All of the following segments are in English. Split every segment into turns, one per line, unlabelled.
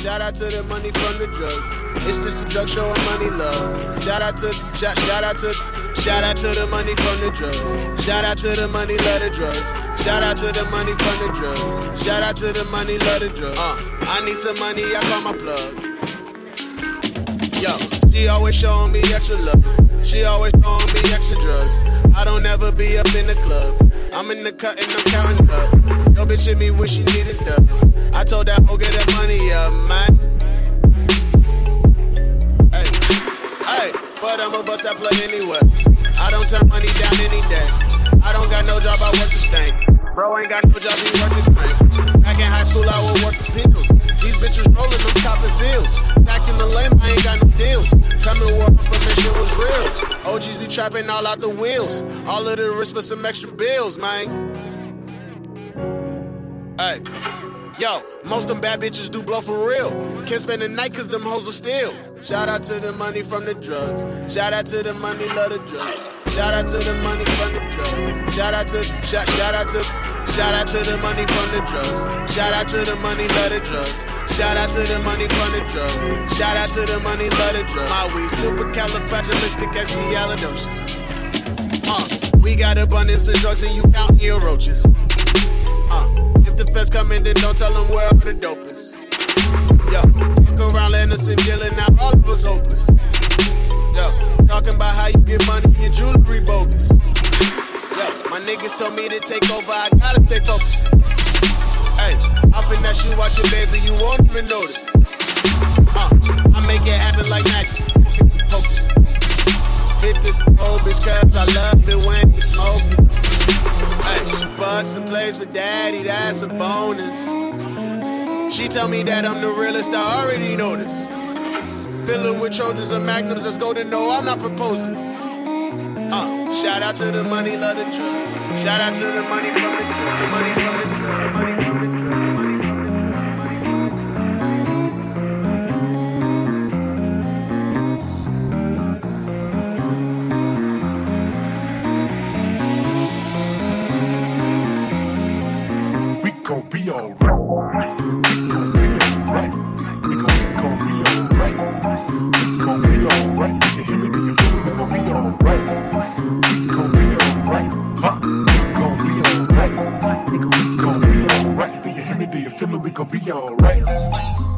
Shout out to the money from the drugs. It's just a drug show of money love. Shout out to shout, shout out to shout out to the money from the drugs. Shout out to the money love the drugs. Shout out to the money from the drugs. Shout out to the money love the drugs. Uh, I need some money, I call my plug. Yo, she always showing me extra love. She always throwing me extra drugs. I don't ever be up in the club. I'm in the cut and I'm counting up. Yo, bitch hit me when she needed up. I told that hoe get that money up, man. Hey, hey, but I'ma bust that plug anyway. I don't turn money down any day. I don't got no job, I work the stank. Bro ain't got no job, he work the crank. Back in high school, I would work the pills. These bitches rolling them copping fields. Taxing the lame, I ain't got no deals. Coming this shit was real. OGs be trapping all out the wheels. All of the risk for some extra bills, man. Hey. Yo, most them bad bitches do blow for real. Can't spend the night cause them hoes are still. Shout out to the money from the drugs. Shout out to the money, love the drugs. Shout out to the money from the drugs. Shout out to, shout, shout out to, shout out to the money from the drugs. Shout out to the money, love the drugs. Shout out to the money from the drugs. Shout out to the money, love the drugs. My weed, supercalifragilisticexpialidocious. Uh, we got abundance of drugs and you counting your roaches. Uh, if the feds come in, then don't tell them where all the dope is. Yo, fuck around, let us in and now all of us hopeless. Yo, talking about how you get money, your jewelry bogus. Yo, my niggas told me to take over, I gotta stay focused. Hey, I finesse you out your beds and you won't even notice. Uh, I make it happen like magic. Focus. Hit this old bitch cause I love it when you smoke it. Hey, bustin' plays for daddy, that's a bonus. She tell me that I'm the realest, I already know this. Fill it with Trojans and Magnums, let's go to no, I'm not proposing. Uh, shout out to the money, love the truth. Shout out to the money, from the truth. Money, from the truth. Money,
gon' be alright. We gon' be alright. We gon' be alright. We gon' be alright. You hear me? Do you feel me? We gon' be alright. We gon' be alright. Huh? We gon' be alright. We gon' be alright. Do you hear me? Do you feel me? We gon' be alright.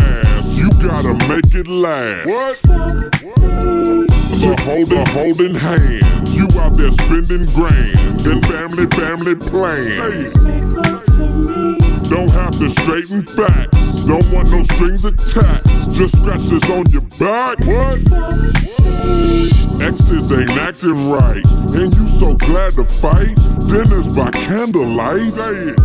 Ass. You gotta make it last. What? So holding, holding hands. You out there spending grands. And family, family plans. Say it. Don't have to straighten facts. Don't want no strings attached. Just scratches on your back. What? Exes ain't acting right, and you so glad to fight. Dinners by candlelight. Say it.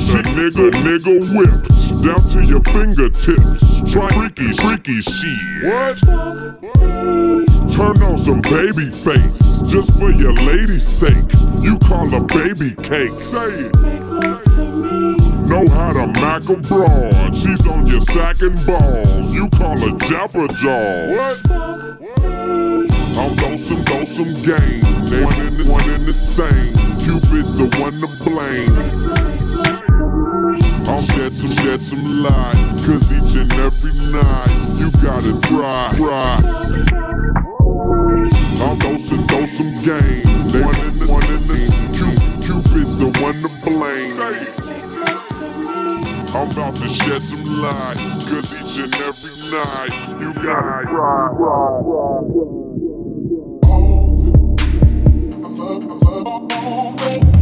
Shit, nigga, nigga whipped down to your fingertips. Try freaky, freaky shit. What? Turn on some Babyface, just for your lady's sake. You call her baby cake. Say it know how to mack a broad. She's on your sack and balls. You call her Japper Jaws. What? I'm dosing, dosing game. They one in the, one in the same. Cupid's the one to blame. I'm dead some, dead some lie. Cause each and every night, you gotta try, try. I'm dosing, dosing game. They one in the, one in the, Cupid's the one to blame. I'm about to shed some light, cause each and every night you gotta cry.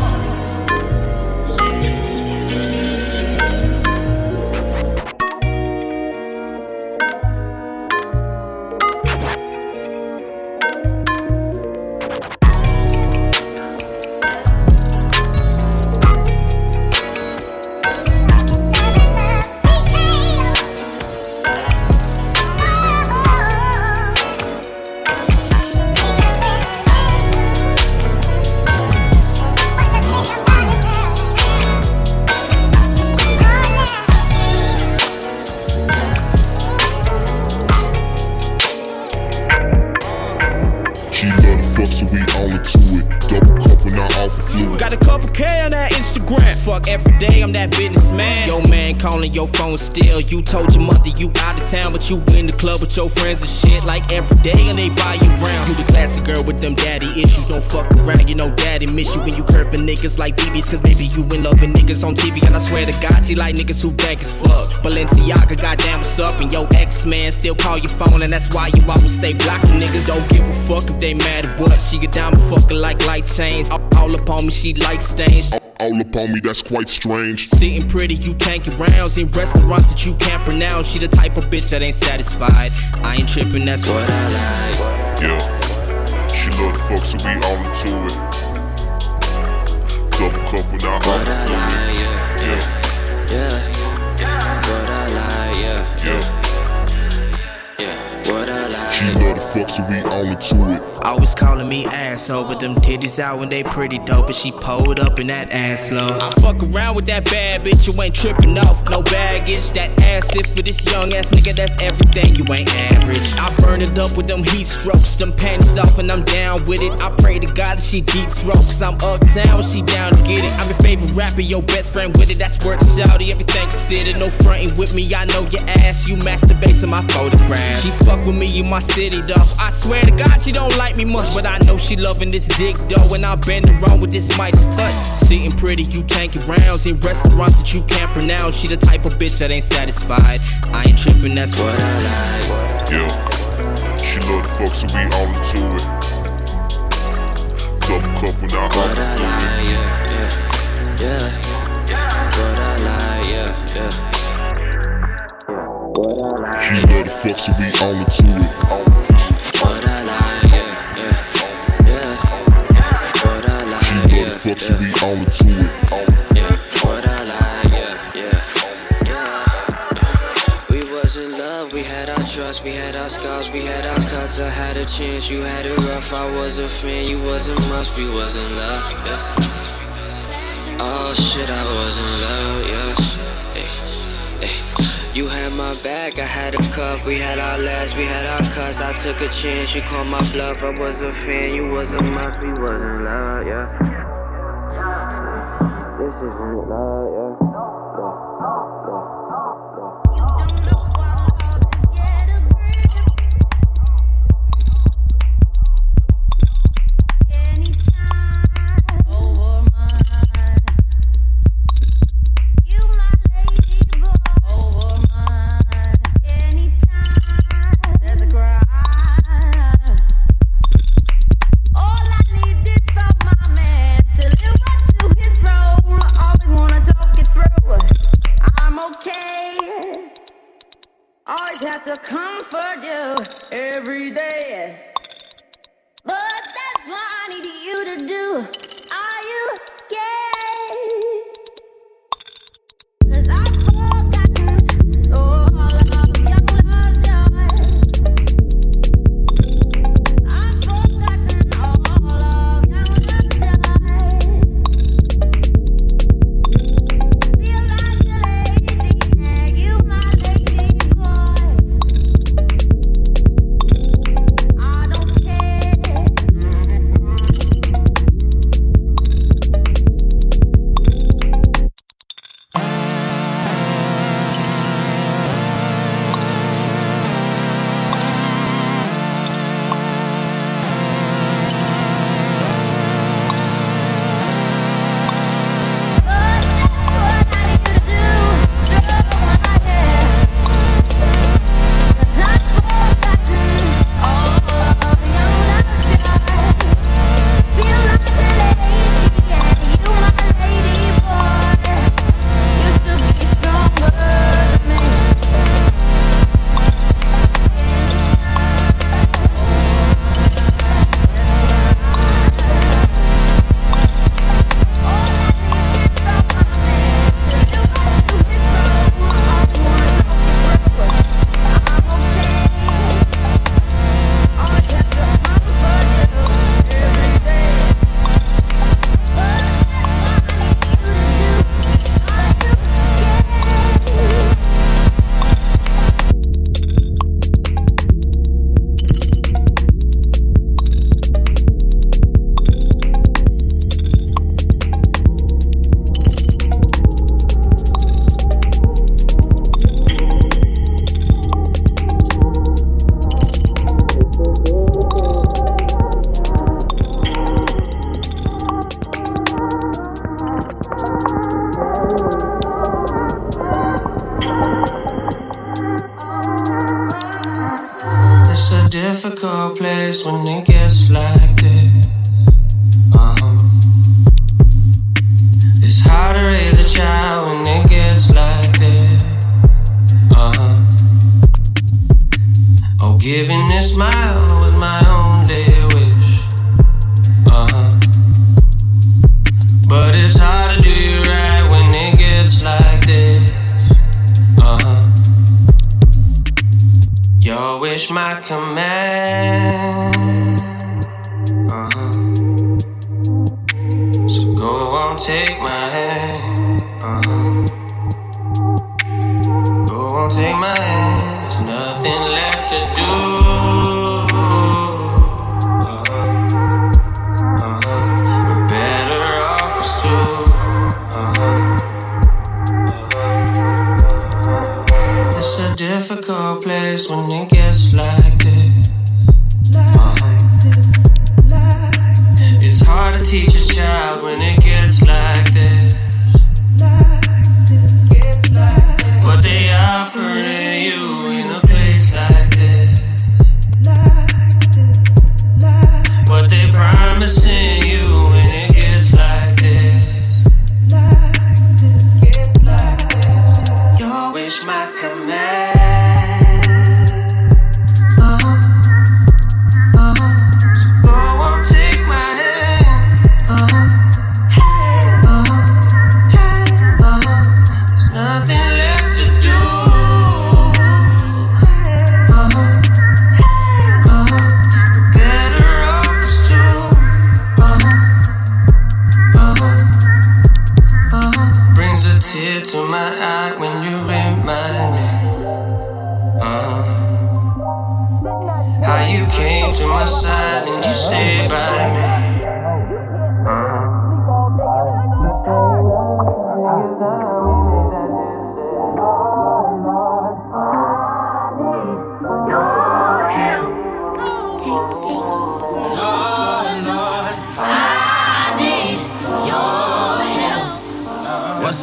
With your friends and shit like every day, and they buy you round. You the classic girl with them daddy issues. Don't fuck around, you know daddy miss you when you curving niggas like BBs, cause maybe you in love with niggas on TV. And I swear to God, she like niggas who bank as fuck. Balenciaga, goddamn, what's up? And your ex man still call your phone, and that's why you always stay blocking niggas. Don't give a fuck if they mad at what. She get down and fucking like light change. All, all up on me, she like stains
all up on me, that's quite strange.
Sitting pretty, you can't get rounds in restaurants that you can't pronounce. She the type of bitch that ain't satisfied. I ain't tripping, that's what I like.
Yeah, she love the fuck, so we all into it. Double cup without
what I like, yeah, yeah, yeah,
fuck, so we all into it.
Always calling me asshole, but them titties out when they pretty dope, and she pulled up in that ass slow. I fuck around with that bad bitch, you ain't tripping off, no baggage. That ass if for this young ass nigga, that's everything, you ain't average. I burn it up with them heat strokes, them panties off, and I'm down with it. I pray to God that she deep throat, cause I'm uptown, she down to get it. I'm your favorite rapper, your best friend with it, that's worth the shouty, everything considered. No fronting with me, I know your ass, you masturbate to my photographs. She fuck with me in my city, though. I swear to God, she don't like like me much, but I know she loving this dick though. And I bend around with this Midas touch. Sitting pretty, you can't get rounds in restaurants that you can't pronounce. She the type of bitch that ain't satisfied. I ain't tripping, that's what I like.
Yeah, she love the fuck, so we all into it. Double cup when I
what I like, yeah, yeah, yeah. What I like, yeah, yeah. What I like.
She love the fuck, so we all into
it. What I like.
Fuck should be on to it.
Yeah, what I like, yeah, yeah, yeah. We was in love, we had our trust, we had our scars, we had our cuts. I had a chance, you had it rough. I was a fan, you wasn't must, we was in love. Yeah. Oh shit, I was in love, yeah. You had my back, I had a cuff, we had our last, we had our cuts. I took a chance, you called my bluff. I was a fan, you was a must, we was in love, yeah. This isn't love, yeah.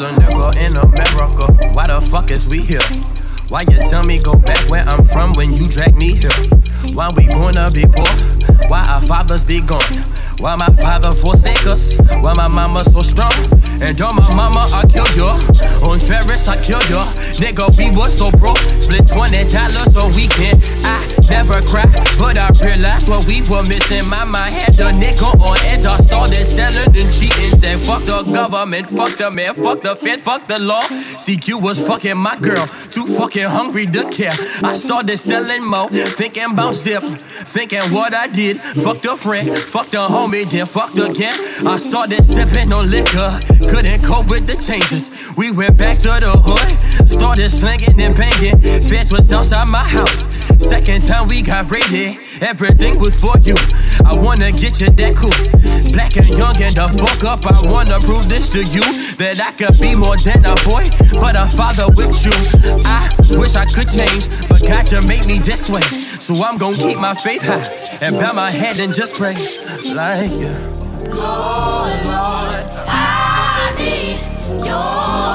A
nigga in America? Why the fuck is we here? Why you tell me go back where I'm from when you drag me here? Why we gonna be poor? Why our fathers be gone? Why my father forsake us? Why my mama so strong? And on my mama I kill ya. On Ferris I kill ya. Nigga we was so broke. Split twenty dollars a weekend. I never cry, but I realized what we were missing. My had the nigga on edge. I started selling and cheating. Said fuck the government, fuck the man, fuck the Fed, fuck the law. CQ was fucking my girl, too fucking hungry to care. I started selling more, thinking about zip, thinking what I did. Fuck the friend, fuck the homie, then fucked again. I started sipping on liquor, couldn't cope with the changes. We went back to the hood, started slinging and banging. Feds was outside my house. Second time we got raided, everything was for you. I wanna get you that cool, black and young and the fuck up. I wanna prove this to you that I could be more than a boy, but a father with you. I wish I could change, but God you made me this way. So I'm gonna keep my faith high and bow my head and just pray like.
Lord, Lord, I need your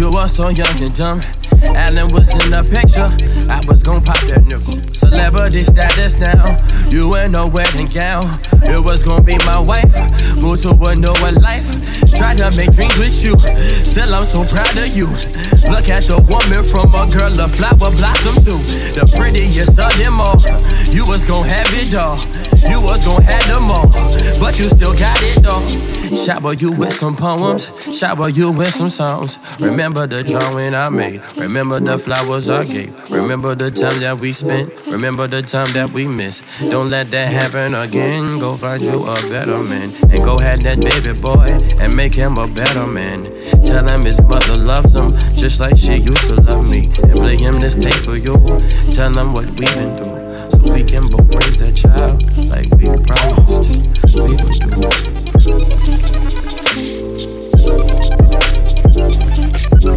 You were so young and dumb. Alan was in the picture. I was gon' pop that nickel. Celebrity status now. You in a wedding gown. It was gon' be my wife. Moved to a newer life. Tried to make dreams with you. Still, I'm so proud of you. Look at the woman from a girl, a flower blossom too. The prettiest of them all. You was gon' have it all. You was gon' have them all. But you still got it though. Shower you with some poems. Shower you with some songs. Remember the drawing I made. Remember the flowers I gave. Remember the time that we spent. Remember the time that we missed. Don't let that happen again. Go find you a better man. And go have that baby boy and make him a better man. Tell him his mother loves him just like she used to love me. And play him this tape for you. Tell him what we've been through. So we can both raise that child like we promised we would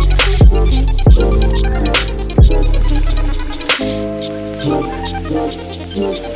do.
Got, got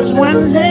But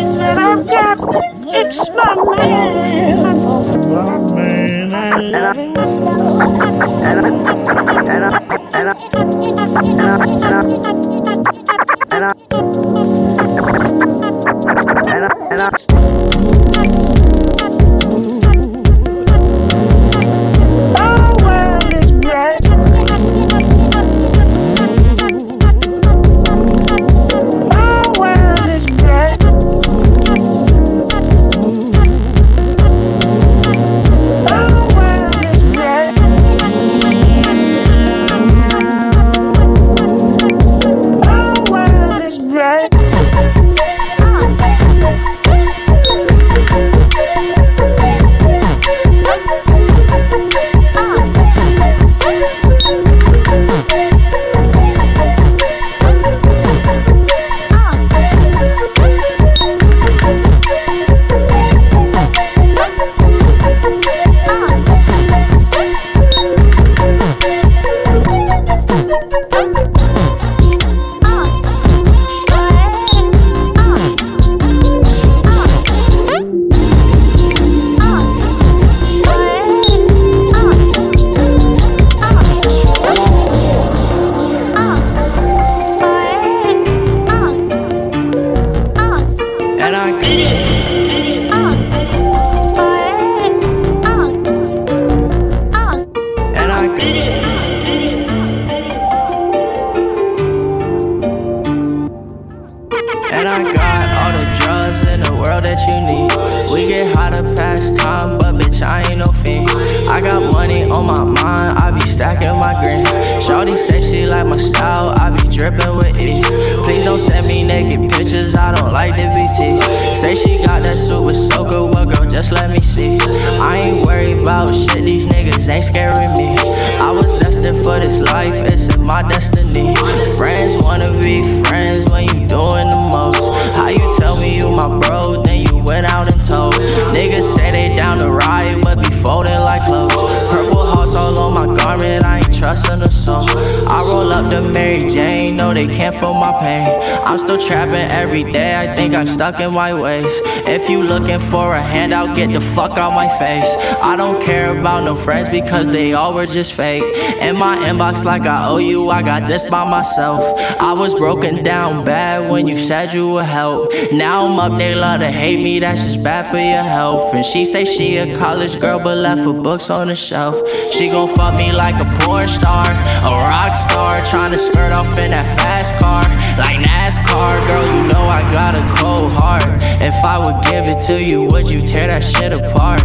face. I don't care about no friends because they all were just fake. In my inbox, like I owe you, I got this by myself. I was broken down bad when you said you would help. Now I'm up, they love to hate me, that's just bad for your health. And she say she a college girl, but left her books on the shelf. She gon' fuck me like a porn star, a rock star, trying to skirt off in that fast car, like NASCAR. Girl, you know I got a cold heart. If I would give it to you, would you tear that shit apart?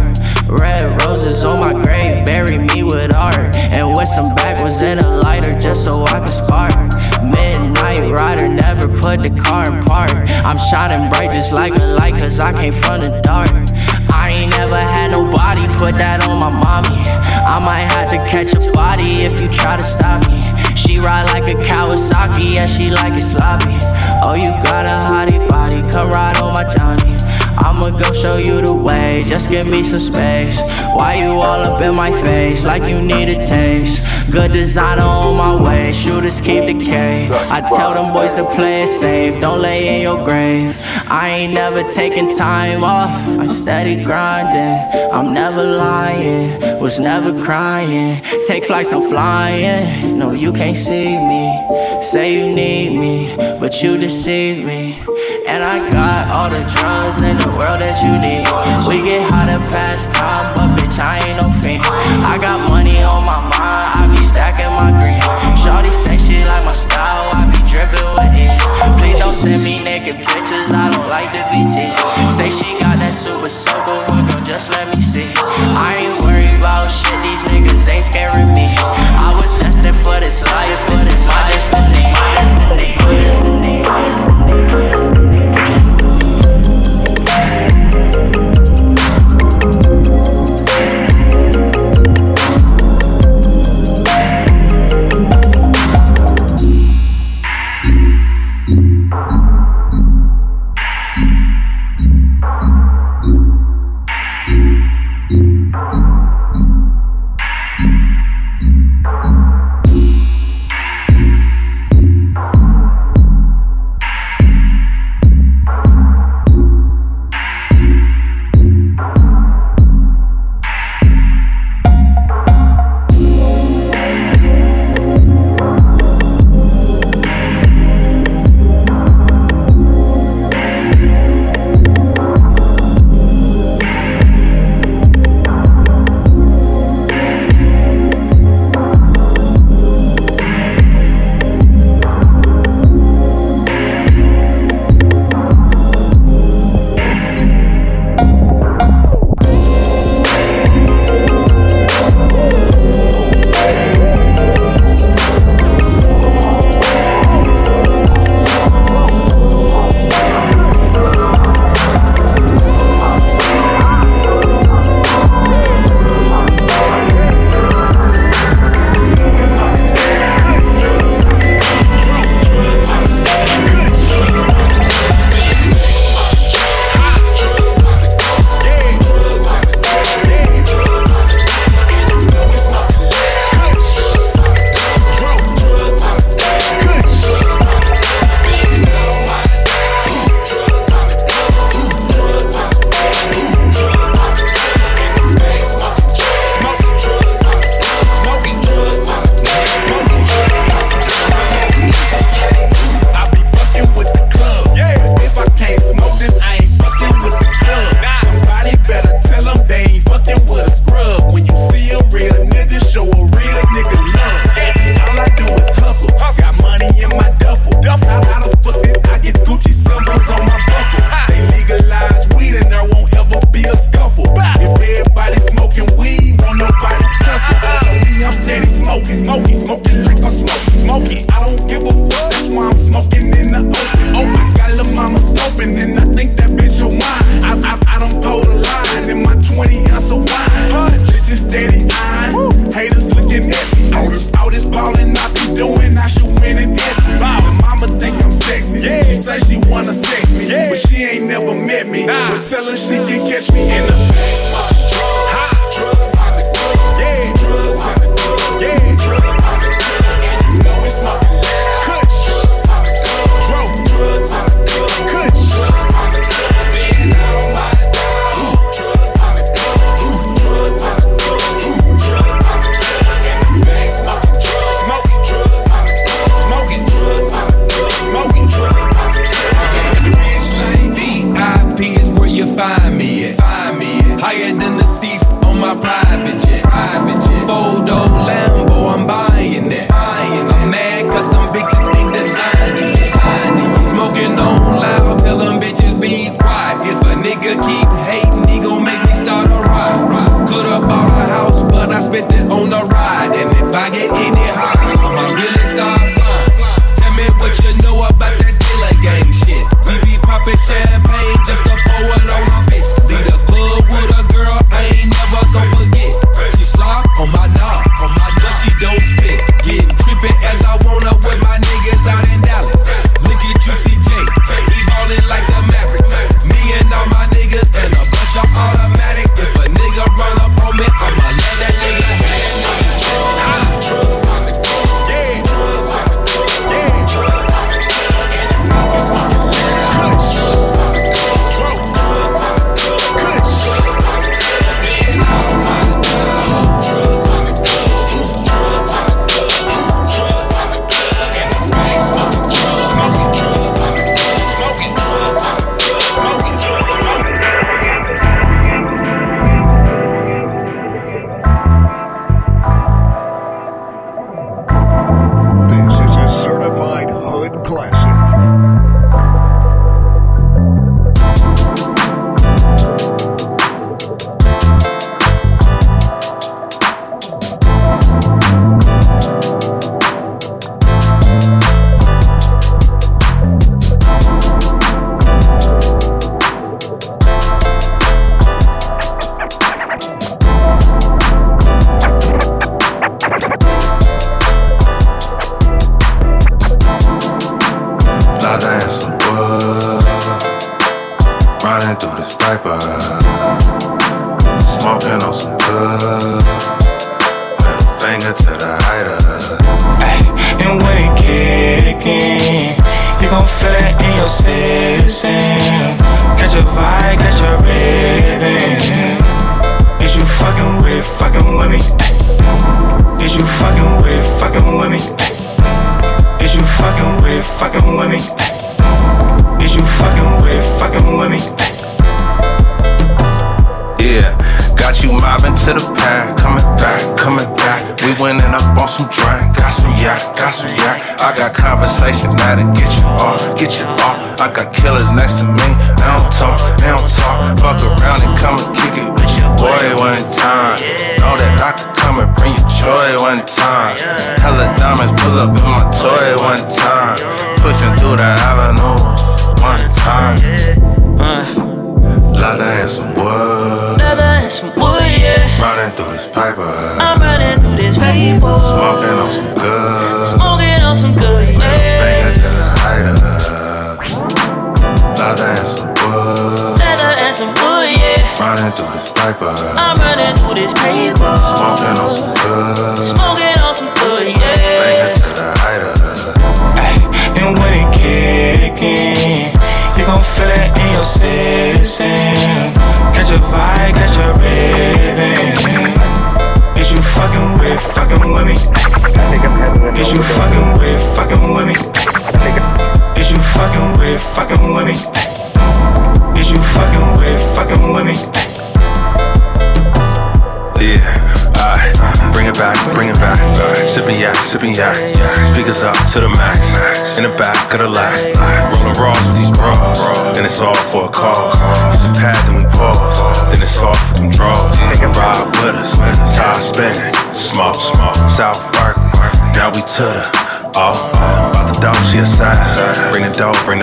Red roses on my grave, bury me with art, and with some backwards and a lighter just so I can spark. Midnight rider, never put the car in park. I'm shining bright just like a light, cause I came from the dark. I ain't never had nobody put that on my mommy. I might have to catch a body if you try to stop me. She ride like a Kawasaki, yeah, she like it sloppy. Oh, you got a hottie body, come ride on my Johnny. I'ma go show you the way, just give me some space. Why you all up in my face, like you need a taste? Good designer on my way, shooters keep the K. I tell them boys to play it safe, don't lay in your grave. I ain't never taking time off, I'm steady grinding. I'm never lying, was never crying. Take flights, I'm flying. No, you can't see me. Say you need me, but you deceive me. I got all the drugs in the world that you need. We get high to pass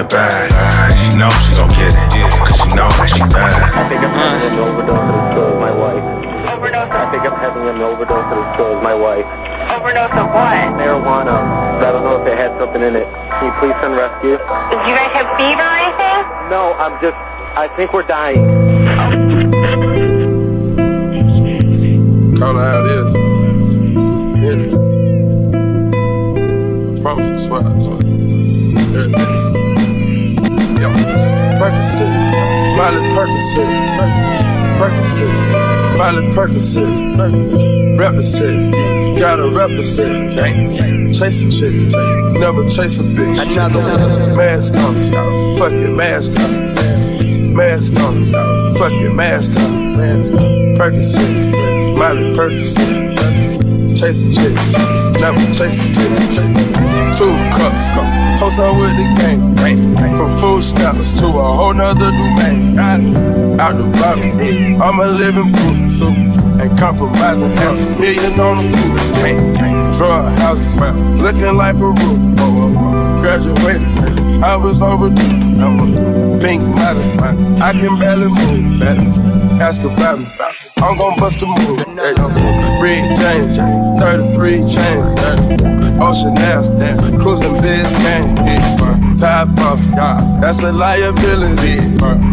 the
dog, bag. And she know she gon' get it. Cause she know that she bad.
I think I'm having an overdose and it's killed my wife.
Overdose
I think I'm having an overdose and it's killed my wife.
Overdose of what?
Marijuana. I don't know if it had something in it. Can you please send rescue?
Did you guys have fever or anything?
No, I'm just. I think we're dying. Oh.
Call it how it is. Percocet, Miley Percocet, Percocet, Miley Percocet, represent, gotta represent, gang, gang, chase a chick, never chase a bitch. Mask on, fuck it, mask on, mask on, fuck it, mask on, Percocet, Miley Percocet, a chick, never chase a bitch. Two cups, toast her with the gang. From food stamps to a whole nother domain. Out the bottom. I'm a living proof, so ain't compromising half a million on the gang. Drug houses, looking like a oh. Graduated, I was overdue. I'm a pink model, I can barely move. Barely. Ask about me. I'm gon' bust a move. Red James, 33 chains. Ocean now, cruising Biscayne. Yeah. Top off, yeah. that's a liability.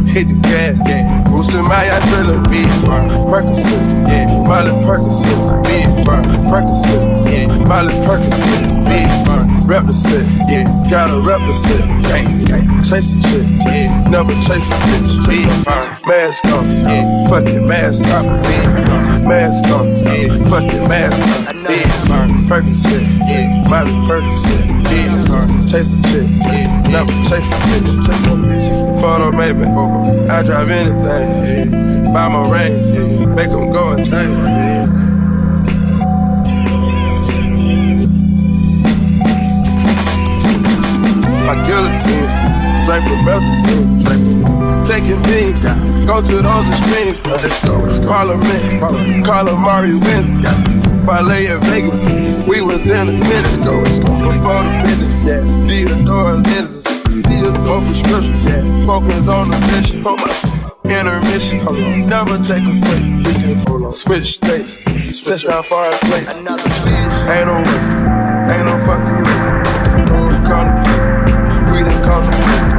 Hit the gas, boosting my adrenaline, artillery. Percocet, yeah. Miley Percocet, big fun. Percocet, yeah. Miley Percocet, big fun. Rep the set, yeah. Gotta represent, gang, gang. Chase a chick, yeah. Never chase a bitch, big fun. Mask on, yeah. Fuck it, mask on, big fun. Mask on, yeah. Fuck it, mask on, big fun. Percocet, yeah. Miley Percocet, fun. Chase a chick, yeah. Never chase a bitch, Photo maybe, I drive anything, yeah. Buy my range, yeah. Make them go insane, yeah. My guillotine, drink with melazine, drink taking beams, go to those extremes. Let's go, let's go. Parliament, wins. Parlay in Vegas, we was in the tennis. Go. Before the business, yeah. Theodore lenses, Theodore prescriptions, yeah. Focus on the mission. Intermission. Never take a break. We can. Switch states, touchdown far place. Ain't no way, ain't no fucking way. No contemplate, we didn't contemplate.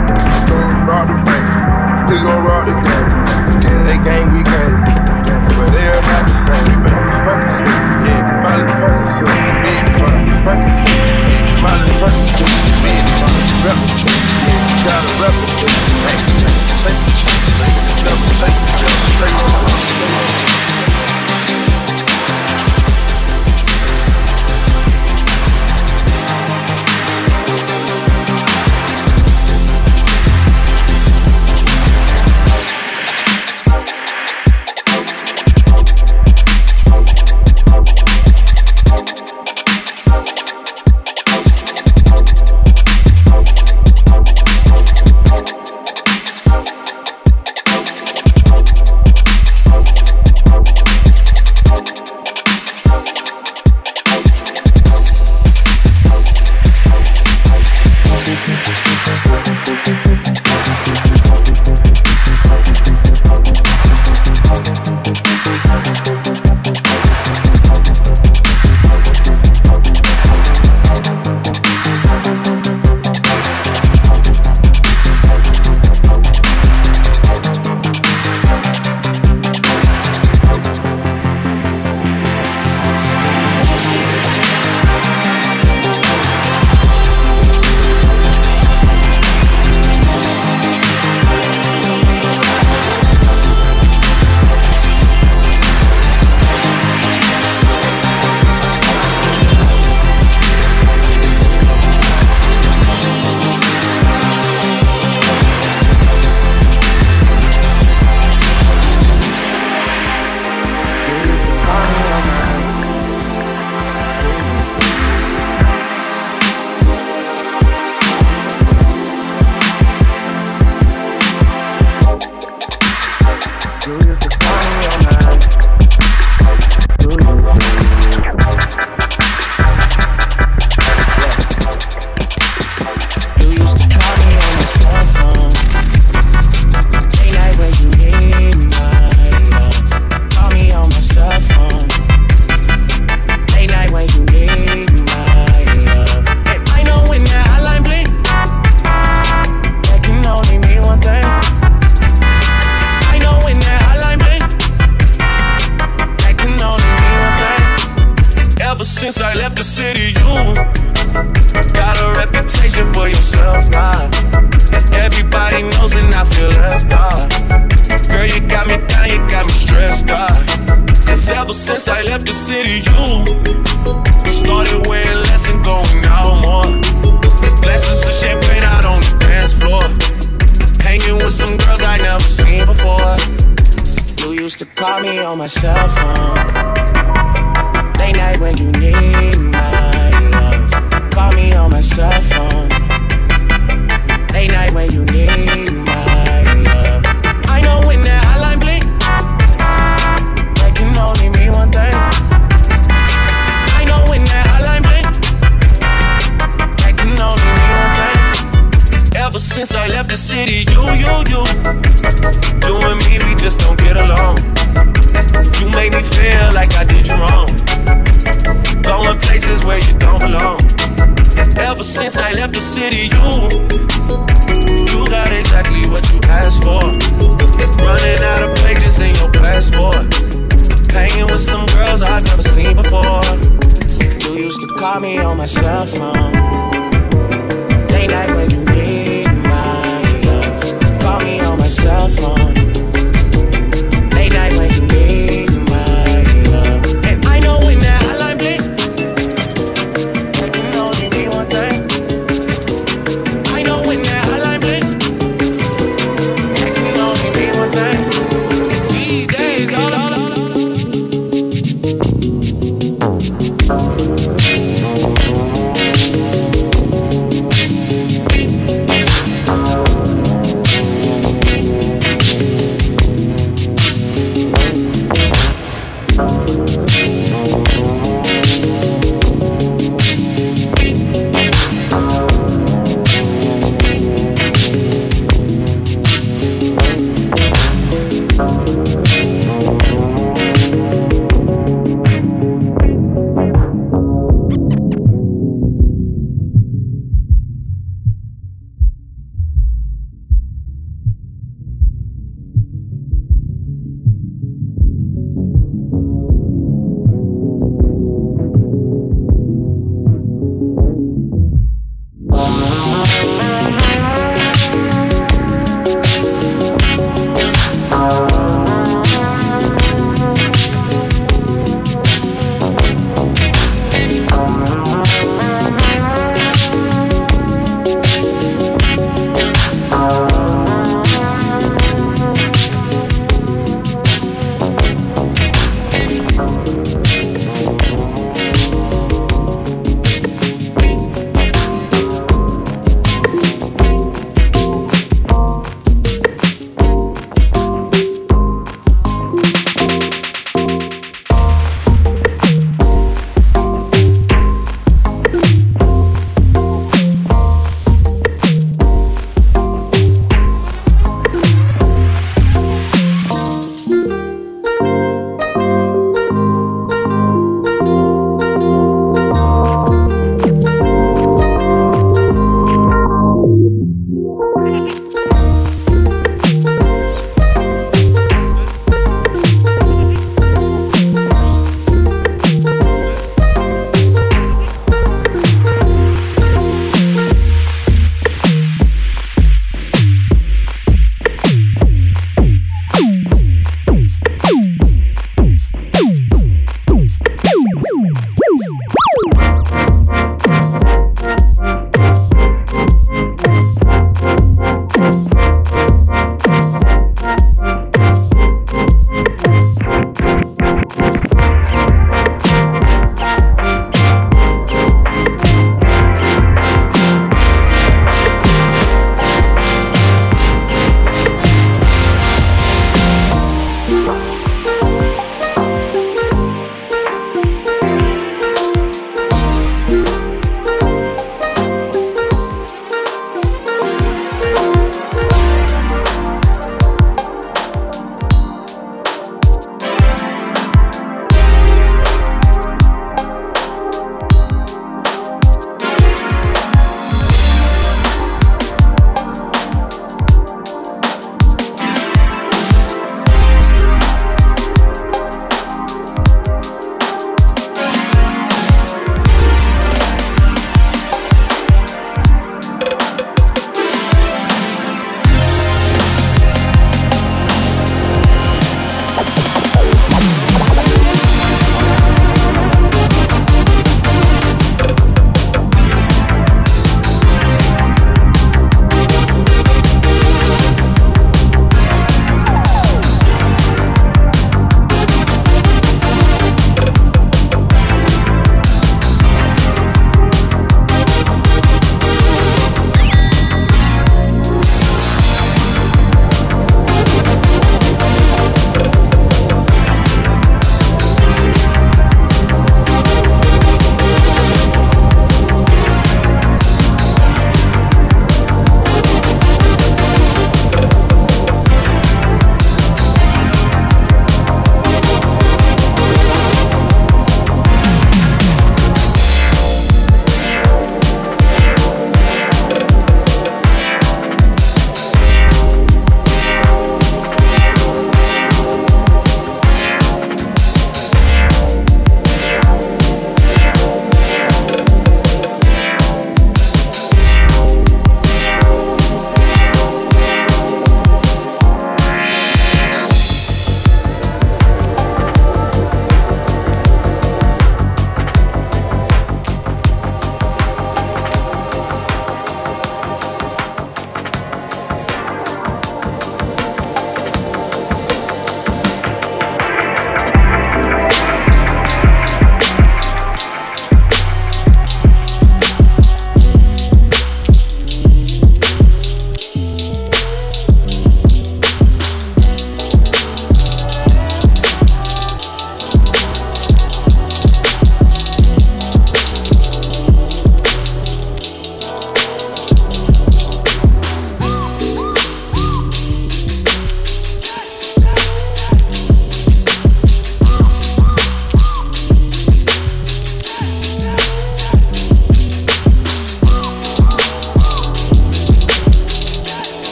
No rock the bank, we gon' rock the game. Get in that game, we game. But they not the same, man. Percocet, big fun. Percocet, yeah, Miley Percocet, big fun. Represent, gotta represent. Chase a chick, never chase a girl.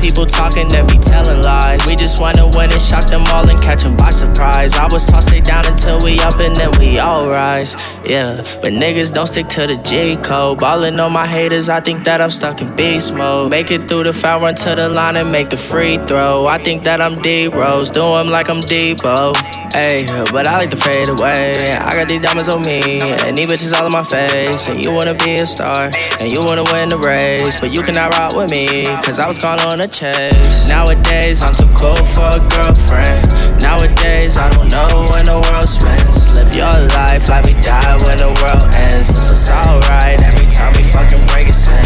People talking and be telling lies. We just wanna win and shock them all and catch them by surprise. I was tossed they down until we up and then we all rise. Yeah, but niggas don't stick to the G code. Ballin' on my haters, I think that I'm stuck in beast mode. Make it through the foul, run to the line and make the free throw. I think that I'm D Rose, do 'em like I'm Debo. But I like to fade away. I got these diamonds on me, and these bitches all in my face. And you wanna be a star, and you wanna win the race. But you cannot ride with me, cause I was gone on a chase. Nowadays, I'm too cool for a girlfriend. Nowadays, I don't know when the world spins. Live your life like we die when the world ends. It's alright, every time we fucking break a sin.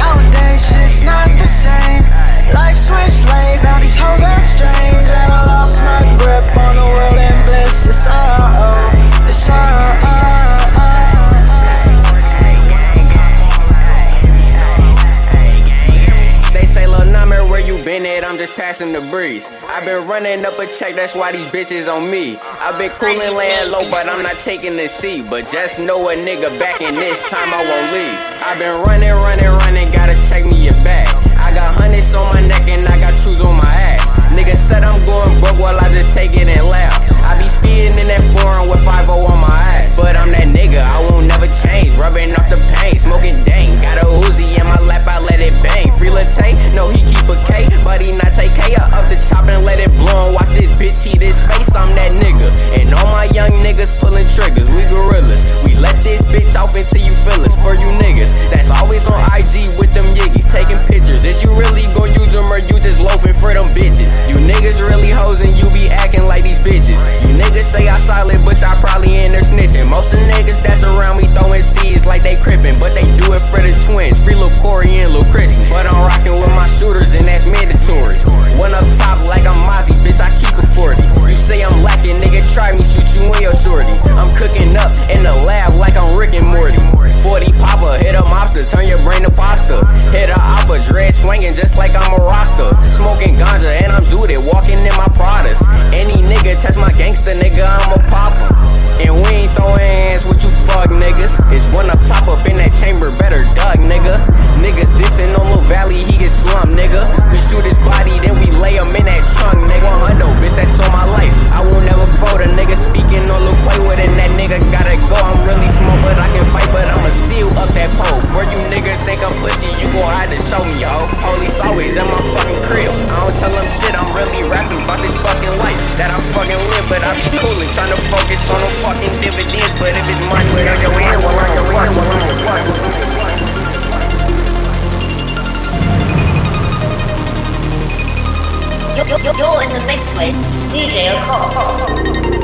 Nowadays, shit's not the same. Life switched lanes, now these hoes act strange. And I lost my grip on the world and bliss. It's all,
oh, it's uh, you been at? I'm just passing the breeze. I've been running up a check, that's why these bitches on me. I've been coolin' laying low, but I'm not taking the seat. But just know a nigga back in this time I won't leave. I've been running, running, running, gotta check me your back. Got hundreds on my neck and I got truths on my ass. Nigga said I'm going broke while I just take it and laugh. I be speeding in that foreign with 5 on my ass. But I'm that nigga, I won't never change. Rubbing off the paint, smoking dang. Got a Uzi in my lap, I let it bang. Free latte, no, he keep a K, but he not take K up the chop and let it blow. And watch this bitch eat his face, I'm that nigga. And all my young niggas pulling triggers, we gorillas. We let this bitch off until you feel us. For you niggas, that's always on IG with them yiggies, taking pictures. Is you really gon' use them or you just loafing for them bitches? You niggas really hoes and you be acting like these bitches. You niggas say I silent, but y'all probably in there snitching. Most of niggas that's around me throwing seeds like they crippin', but they do it for the twins. Free Lil Corey and Lil Christian. But I'm rocking with my shooters and that's mandatory. One up top like I'm Mozzy, bitch, I keep a 40. You say I'm lacking, nigga, try me, shoot you in your shorty. I'm cooking up in the lab like I'm Rick and Morty. 40 popper, hit a mobster, turn your brain to pasta. Hit a oppa, dread swinging just like I'm a roster. Smoking ganja and I'm zooted, walking in my Pradas. Any nigga touch my gangster, nigga, I'ma pop him. And we ain't throwing hands with you fuck niggas. It's one up top up in that chamber, better duck, nigga. Niggas dissing on Lil Valley, he get slumped, nigga. We shoot his body, then we lay him in that trunk, nigga. 100, bitch, that's on my life. I will never fold a nigga speaking on Lil Quay and that nigga gotta go. I'm really small, but I can fight, but I'ma steal up that pole. Where you niggas think I'm pussy, you gon' have to show me, ho. Police always in my fucking crib. I don't tell them shit, I'm really rapping about this fucking life that I fucking live, but I be coolin', trying to focus on them fucking dividends. But if it's money, I'm your hand, your work.
You're, in the mix with DJ.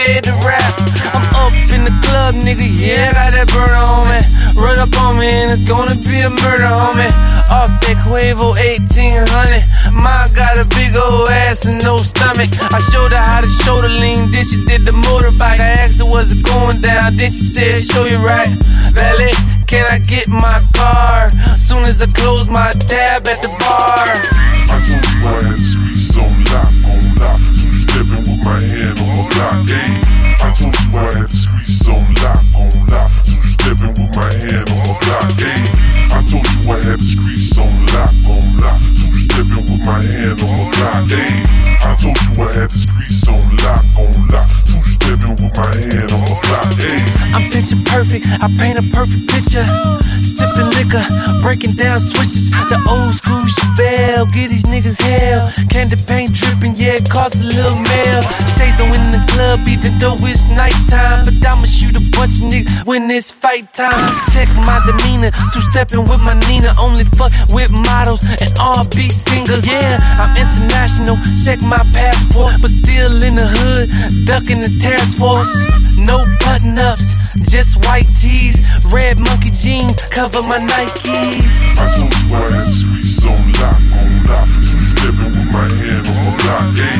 To rap. I'm up in the club, nigga, yeah, I got that burner on me. Run up on me and it's gonna be a murder me. Off that Cuervo 1800. Mine got a big old ass and no stomach. I showed her how to shoulder lean, then she did the motorbike. I asked her, was it going down? Then she said, show you right. Valet, can I get my car? Soon as I close my tab at the bar.
My hand on my block. Hey. I told you I had the streets on lock, on lock. Two stepping with my hand on my block. Hey. I told you I had the streets on lock, on lock. Two stepping with my hand on my block. Hey. I told you I had the
perfect, I paint a perfect picture. Sipping liquor, breaking down switches. The old school Chevelle, get these niggas hell. Candy paint dripping, yeah, it costs a little mail. Shades in the club, even though it's nighttime. But I'ma shoot a bunch of niggas when it's fight time. Check my demeanor, two stepping with my Nina. Only fuck with models and R&B singers. Yeah, I'm international, check my passport. But still in the hood, ducking the task force. No button ups, just white tees. Red monkey jeans, cover my Nikes.
I told you I had the streets on lock, on lock. Two stepping with my hand on my block. Hey.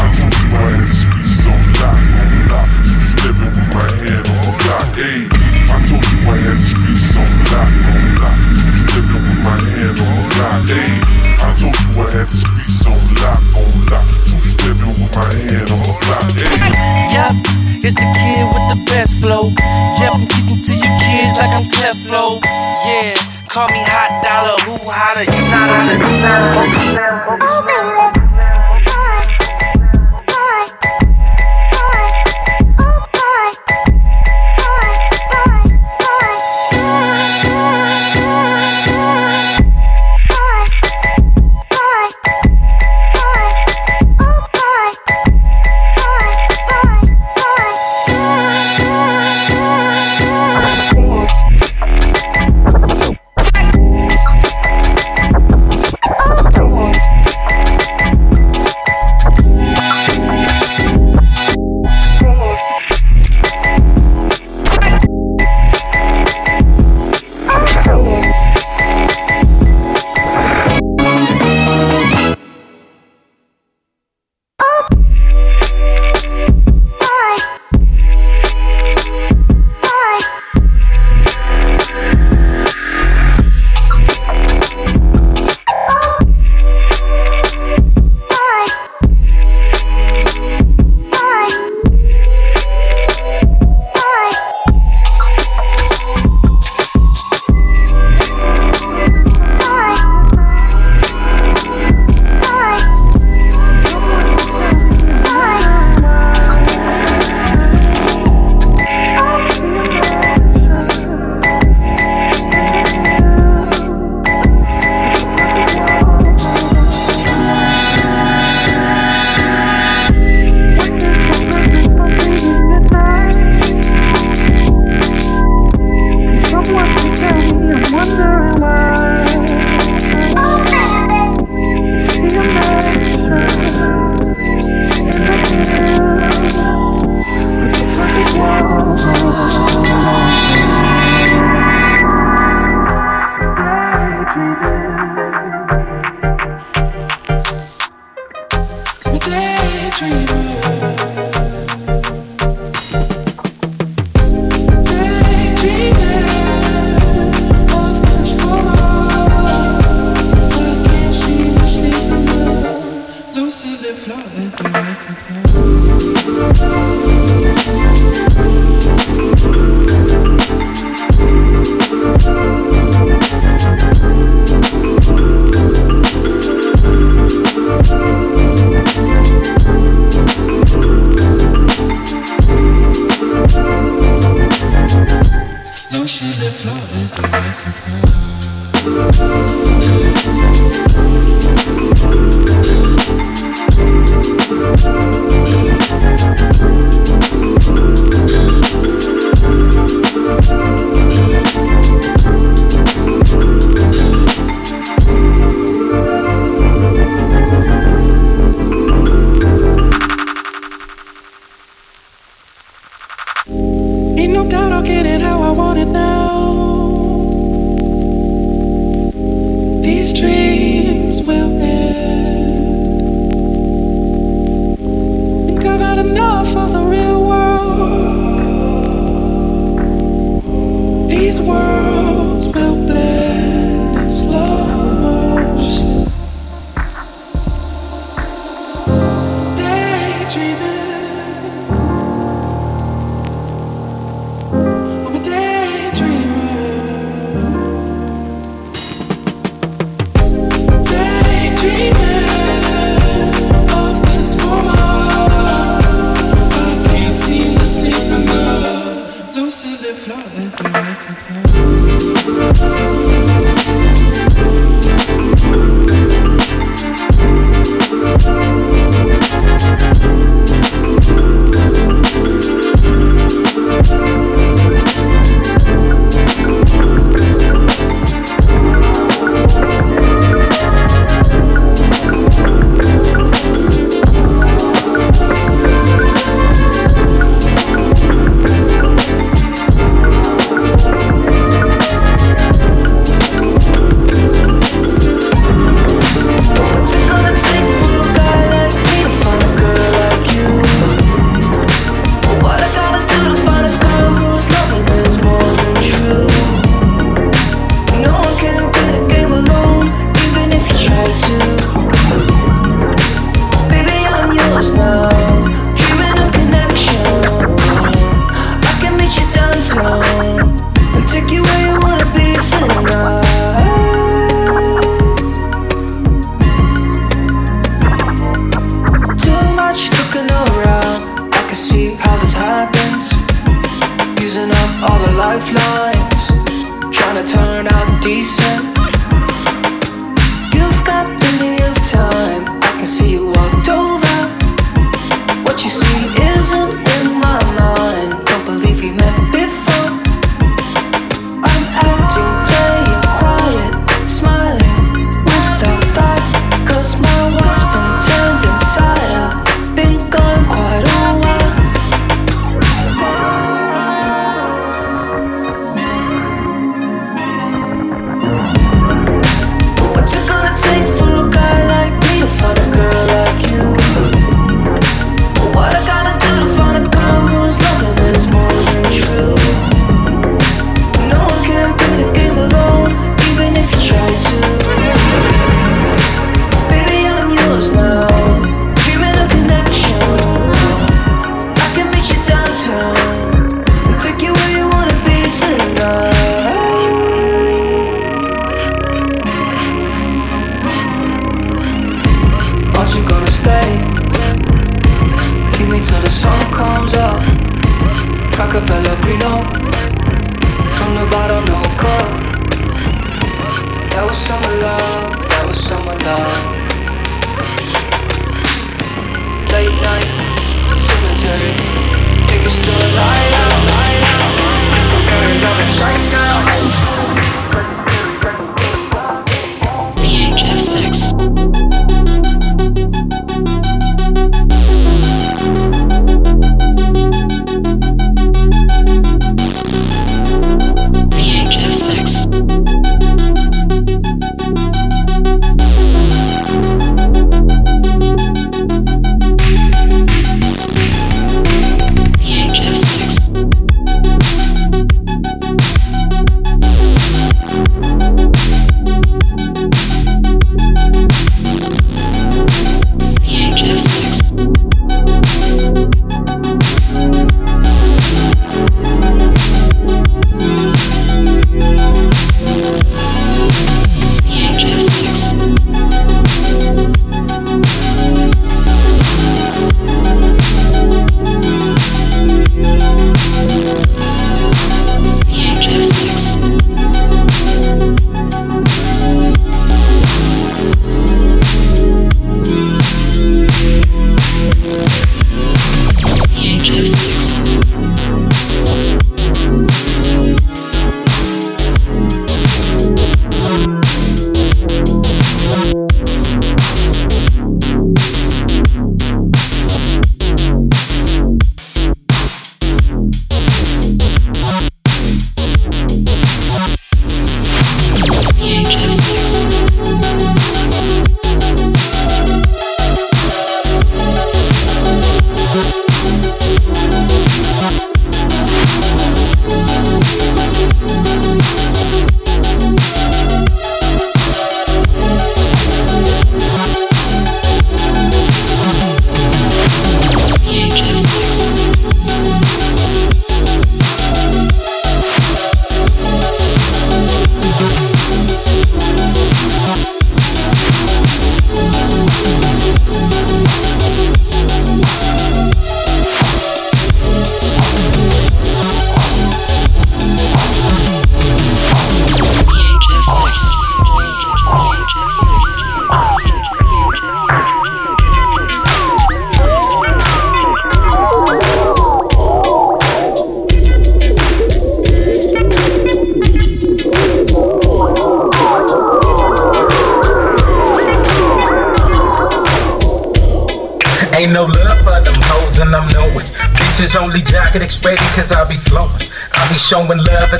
I told you I had the streets on lock, on lock. Two stepping with my hand on my block. Hey. I told you I had the streets on lock, on lock. Two stepping with my hand on my block. Hey. I told you I had the streets on lock, on lock. Two stepping with my hand on my block. Hey.
Yup, it's the kid with the best flow. Yep, I'm to your kids like I'm Cleflo. Yeah, call me hot dollar, who hotter? You not hotter,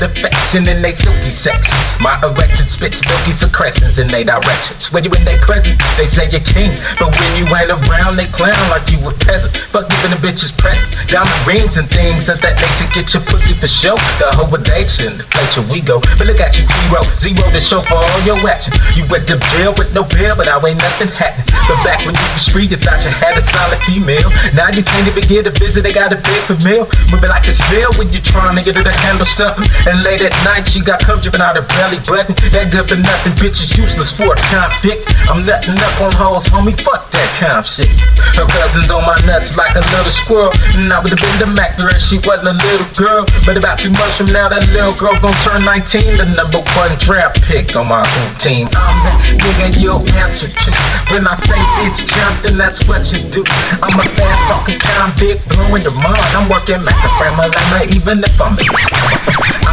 affection in they silky sex. My erection spits milky secretions in their directions. When you in their presence, they say you're king. But when you ain't around, they clown like you a peasant. Fuck giving the bitches present. Diamond rings and things of that nature get your pussy for show. The whole addiction, deflate your ego. But look at you, zero, zero to show for all your action. You went to jail with no bill, but I ain't nothing happening. But back when you was street, you thought you had a solid female. Now you can't even get a visit, they got a big for meal. Moving like a snail when you're trying to get her to handle something. And late at night, she got dripping out her belly button. That good for nothing, bitch is useless for a convict. I'm nutting up on hoes, homie, fuck that of shit. Her cousin's on my nuts like another squirrel. And I would have been the Mac if she wasn't a little girl. But about two months from now, that little girl gon' turn 19. The number one draft pick on my own team. I'm that nigga you'll answer to. When I say bitch jump, then that's what you do. I'm a fast talking convict, blowing your mind. I'm working like a family, even if I'm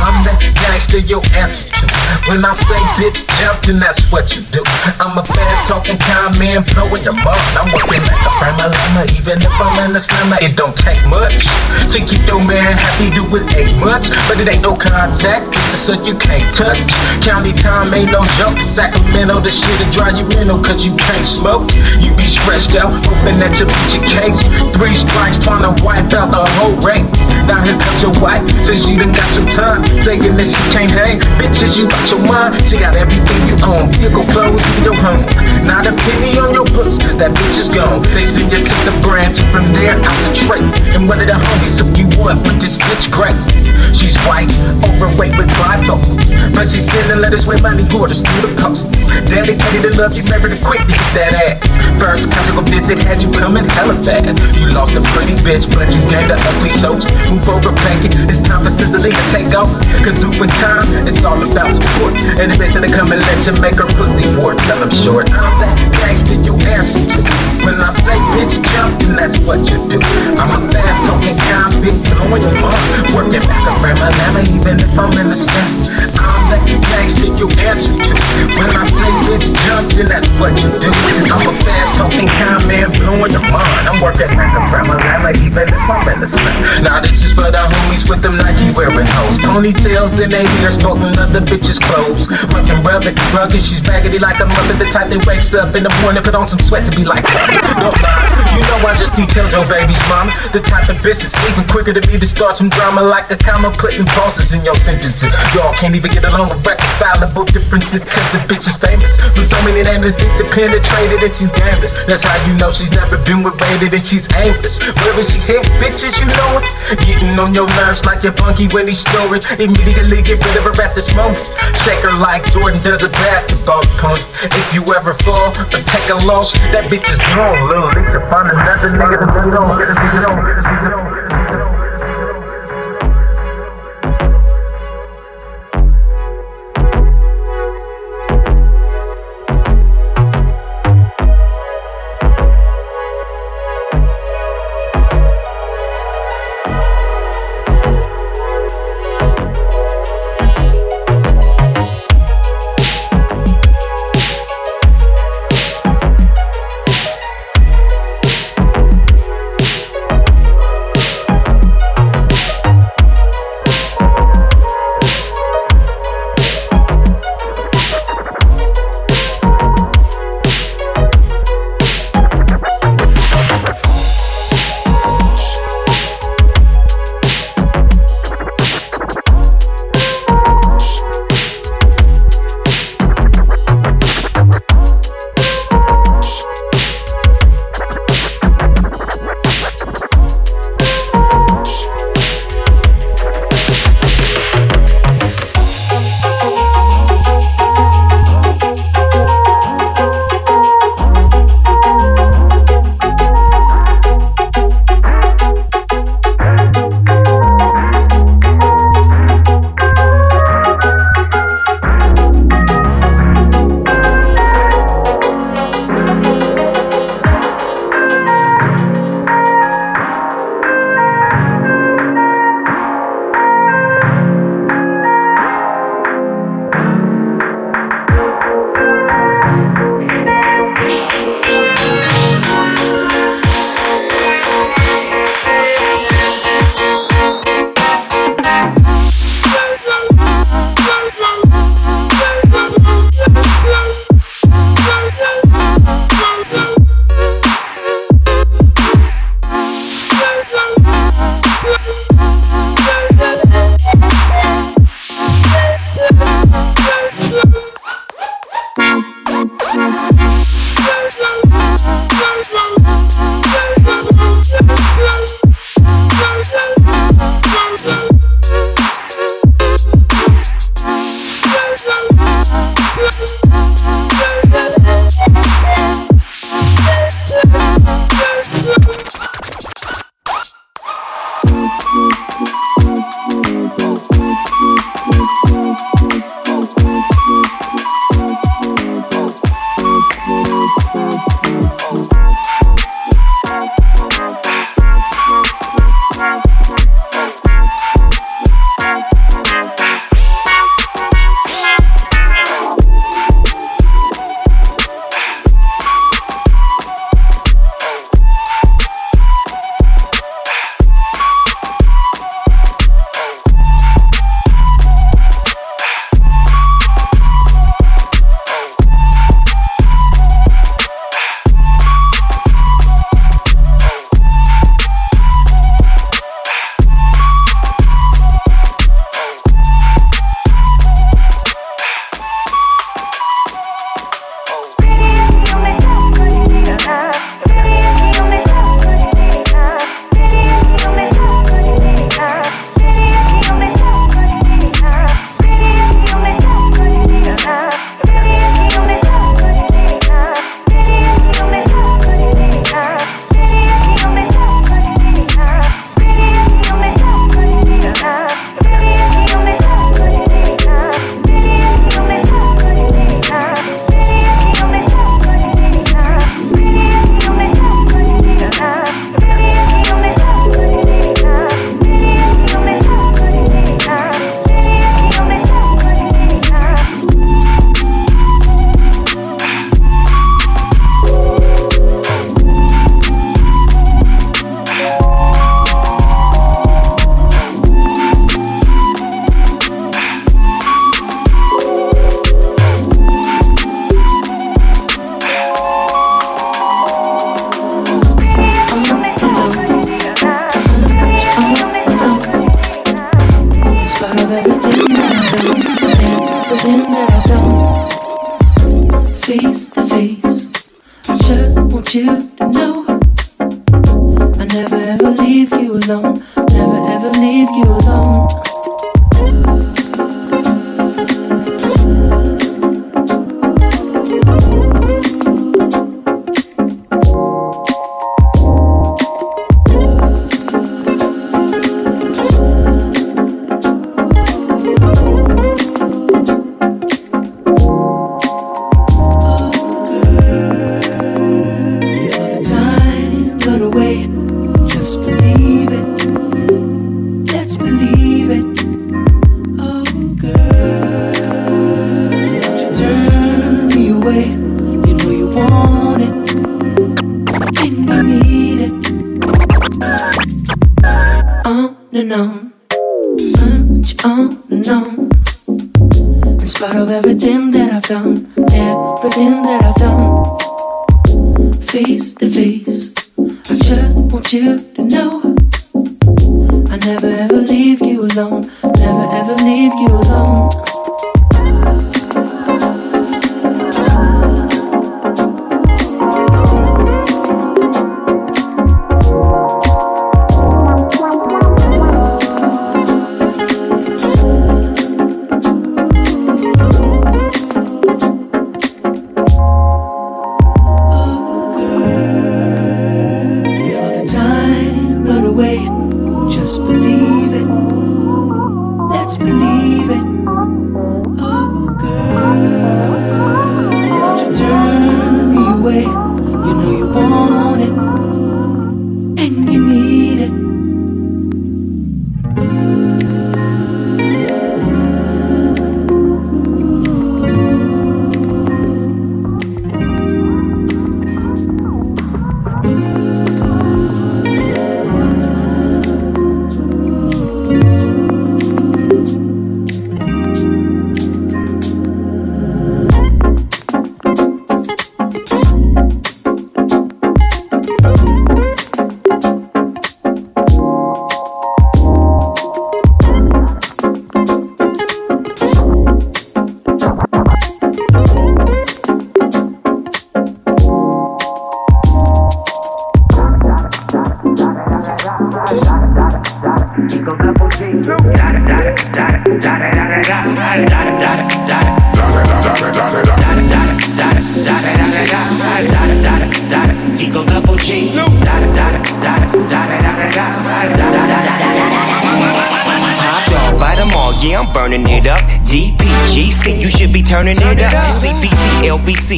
I'm that gangster you'll answer. When I say bitch jump, then that's what you do. I'm a fast talking kind man, blowing your mind. I'm working like a family, even if I'm in the slammer. It don't take much to keep your man happy, do it ain't much. But it ain't no contact, so you can't touch. County time ain't no joke. Sacramento, the shit will drive you mental, oh, cause you can't smoke. You be stressed out, hoping that you beat your case. Three strikes, trying to wipe out the whole rate. Now here comes your wife, says she done got some time. Saying that she can't hang. Bitches, you got your mind. She got everything you own. Vehicle clothes, in your home. Not a penny on your books, that bitch is gone. They say you took the branch from there out the tray. And one of the homies took you up with this bitch grace. She's white, overweight with bifocals. But she's sending letters with money orders through the post. Dedicated to love you, never to quit to hit that ass. First conjugal visit had you coming hella fast. You lost a pretty bitch, but you gained an ugly soldier. Move over, back it. It's time for Sicily to take off. Cause doing time, it's all about support. And the bitch that come and let you make her pussy it. Tell them short. I'm that gangster you answer to. When I say bitch jump, then that's what you do. I'm a fast talking bitch, blowing your mind. Working back a family, even if I'm in the stand. I'm that gangster you answer to. When I say bitch jump, then that's what you do. I'm a fast talking kind man, blowing your mind. I'm working back a family, even if I'm in the stand. Now this is for the homies with them Nike wearing hoes. Ponytails in their ears, sporting other bitches' clothes. Fucking rubbing, rugged, she's raggedy like a mother. The type that wakes up in the morning, put on some sweat to be like. You know I just need detailed your baby's mama. The type of that's even quicker to me to start some drama like a comma putting pauses in your sentences. Y'all can't even get along with reconcilable differences cause the bitch is famous. With so many dicks that penetrated and she's gambless. That's how you know she's never been with rated and she's aimless. Wherever she hit, bitches, you know it. Getting on your nerves like your when he's snoring. Immediately get rid of her at this moment. Shake her like Jordan does a basketball punk. If you ever fall or take a loss, that bitch is Little Lisa, find another nigga to beat on. Get a beat on.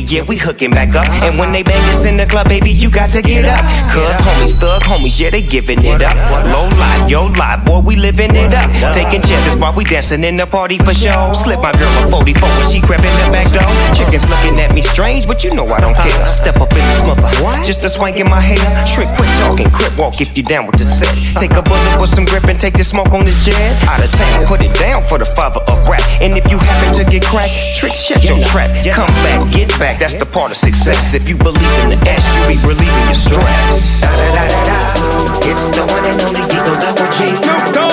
Yeah, we hooking back up. And when they bang us in the club, yeah, they giving it up. Low life, yo life, boy, we living it up. Taking chances while we dancing in the party for show. Slip my girl a 44 when she crept in the back door. Chickens looking at me strange, but you know I don't care. Step up in this mother, just a swank in my hair. Trick, quit talking, crip walk if you down with the set. Take a bullet with some grip and take the smoke on this jet. Out of town, put it down for the father of rap. And if you happen to get cracked, trick, shut your trap. Come back, get back, that's the part of success. If you believe in the S, you be relieving your stress. Da da da da da. It's the one and only D-O Double G. Snoop Dogg.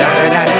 Da da da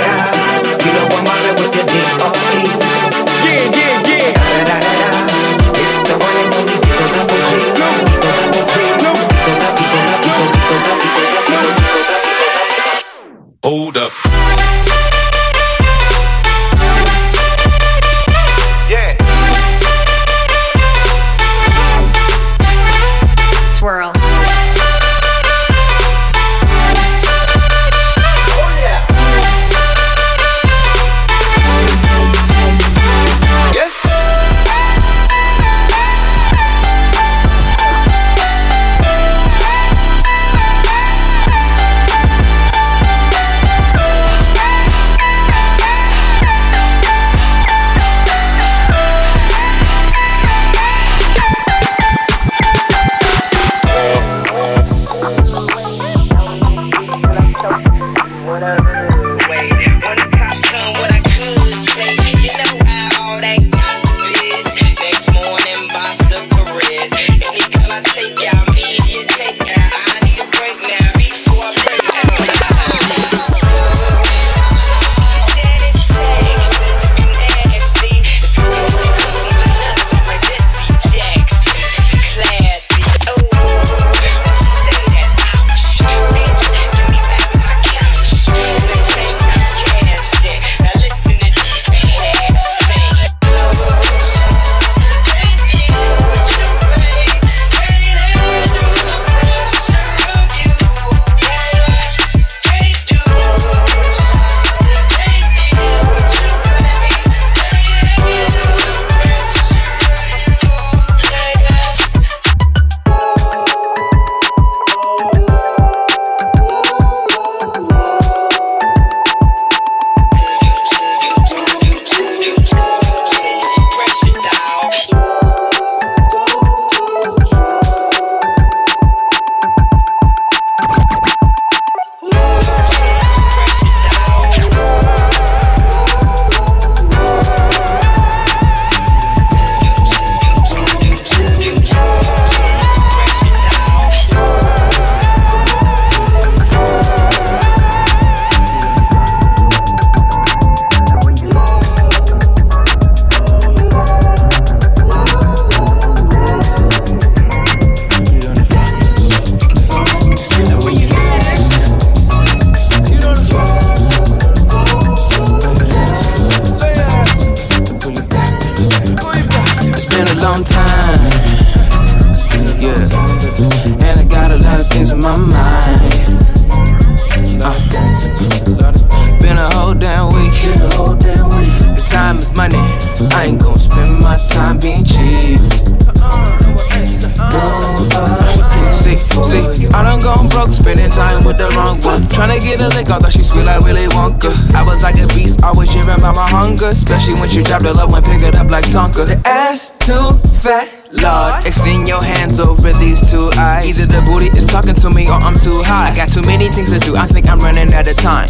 Lick, although she sweet like Willy Wonka. I was like a beast, always driven by my hunger. Especially when she dropped the love and pick it up like Tonka. The ass too fat, Lord. Extend your hands over these two eyes. Either the booty is talking to me or I'm too high. I got too many things to do, I think I'm running out of time.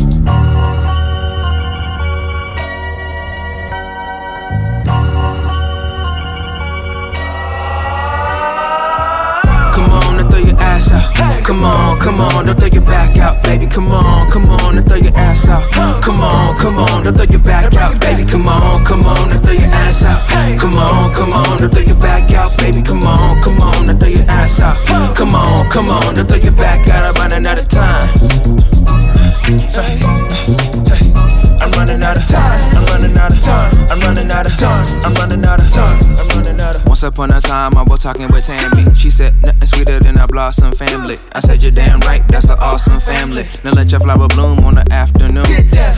Come on, come on, don't throw your back out, baby. Come on, come on and throw your ass out. Come on, come on, don't throw your back out, baby. Come on, come on and throw your ass out. Come on, come on, don't throw your back out, baby. Come on, come on and throw your ass out. Come on, come on, don't throw your back out. I'm running out of time. Say, say, I'm running out of time. I'm running out of time. I'm running out of time. I'm running out of time. I'm running out of. Once upon a time, I was talking with Tammy. She said nothing sweeter than a blossom family. I said you're damn right, that's an awesome family. Now let your flower bloom on the afternoon.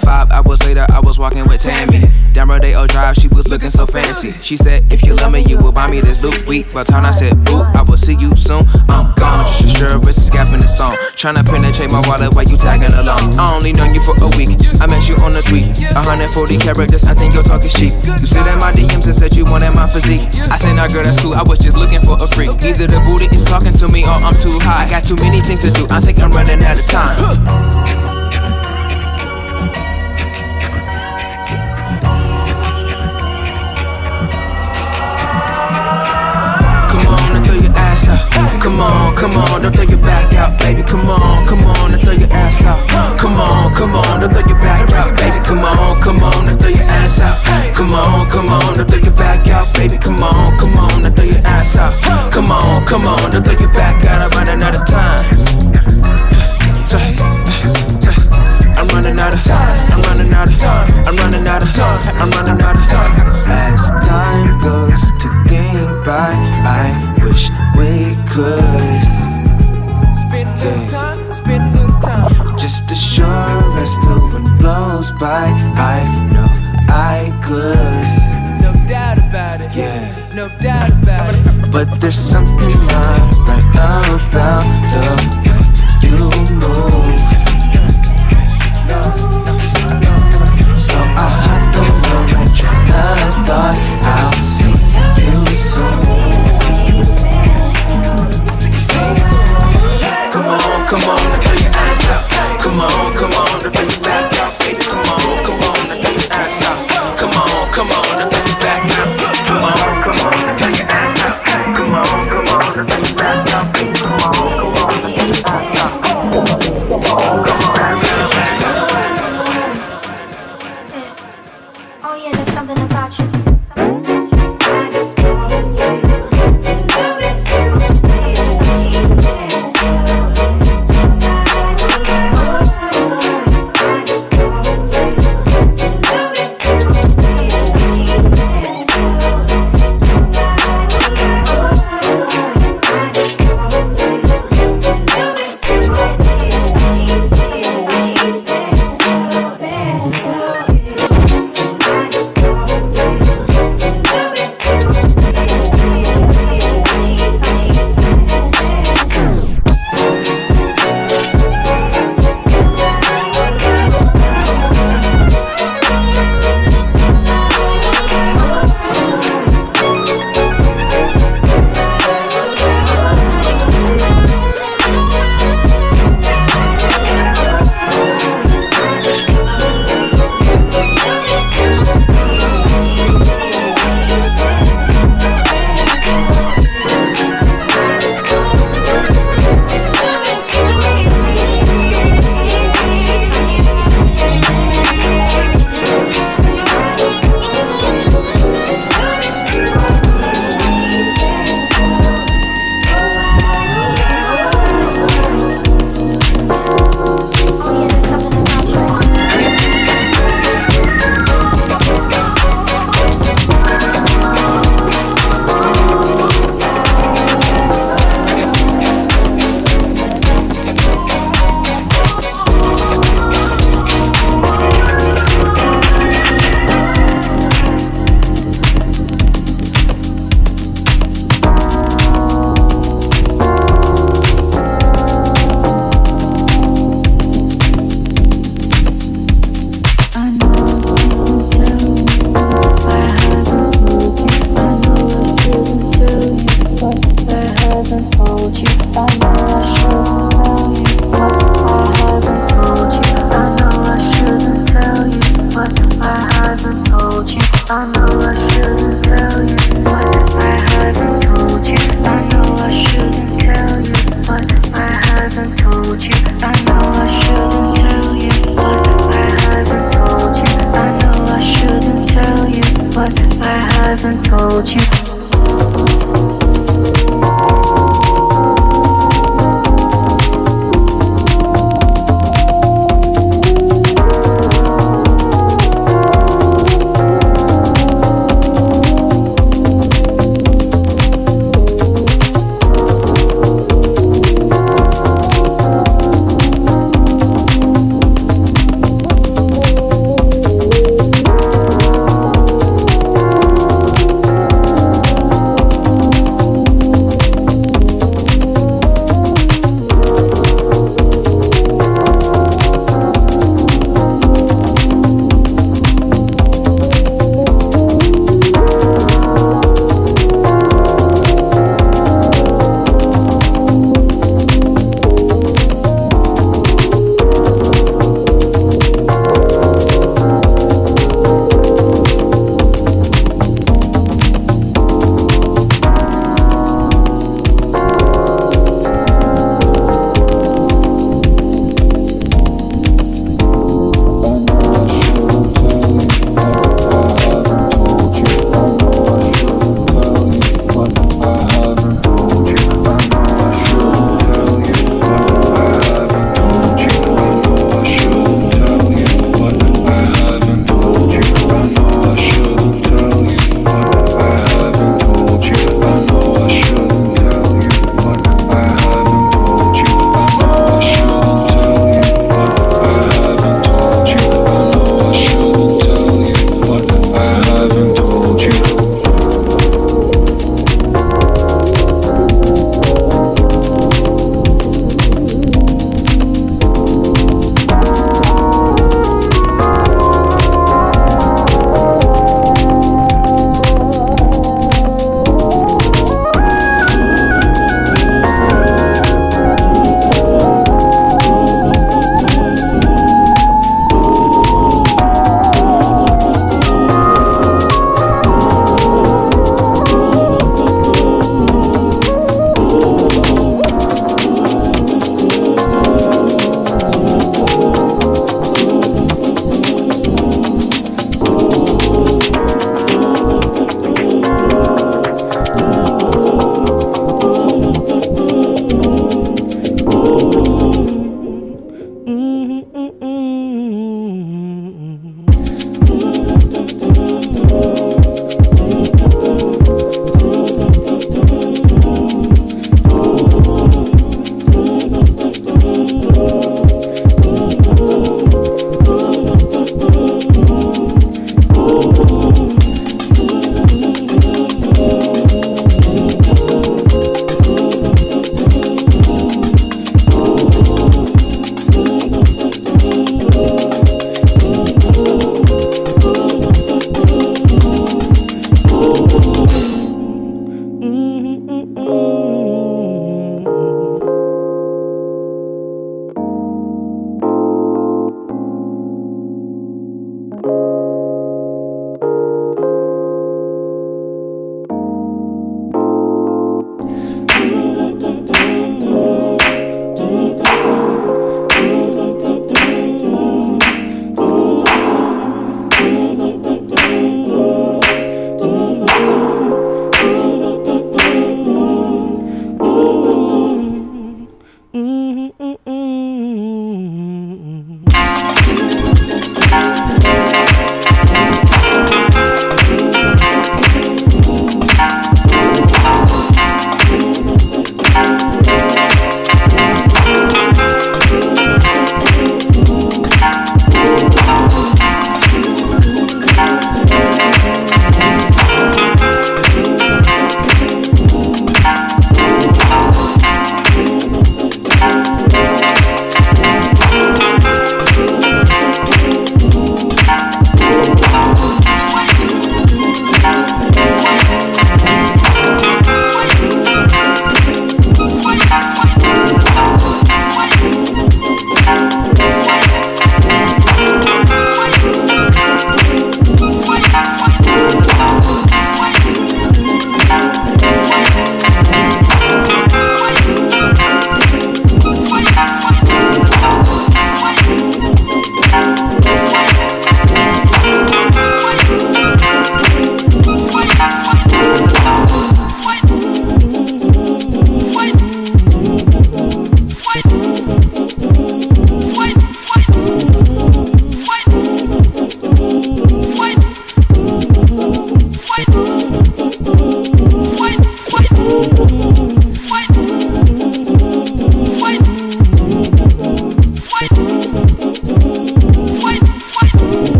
Five hours later, I was walking with Tammy. Down Rodeo Drive, she was looking so fancy. She said, if you love me, you will buy me this loop week. By the time I said, boo, I will see you soon. I'm gone, just as sure as scapping the song. Trying to penetrate my wallet while you tagging along. I only known you for a week. I met you on the tweet. 140 characters, I think your talk is cheap. You slid in my DMs and said you wanted my physique. I said, nah, girl, that's cool. I was just looking for a freak. Either the booty is talking to me or I'm too high. I got too many things to do. I think I'm running out of time. Come on, come on, don't throw your back out, baby. Come on, come on and throw your ass out. Come on, come on, don't throw your back out, baby. Come on, come on and throw your ass out. Come on, come on, don't throw your back out, baby. Come on, come on and throw your ass out. Come on, come on, don't throw your back out. I'm running out of time. Say, I'm running out of time. I'm running out of time. I'm running out of time. I'm running out of time. As time goes ticking by, I wish we could. Spend a little time, spend a little time. Just as sure as the wind blows by, I know I could. No doubt about it. Yeah, no doubt about it. But there's something not right about the way you move.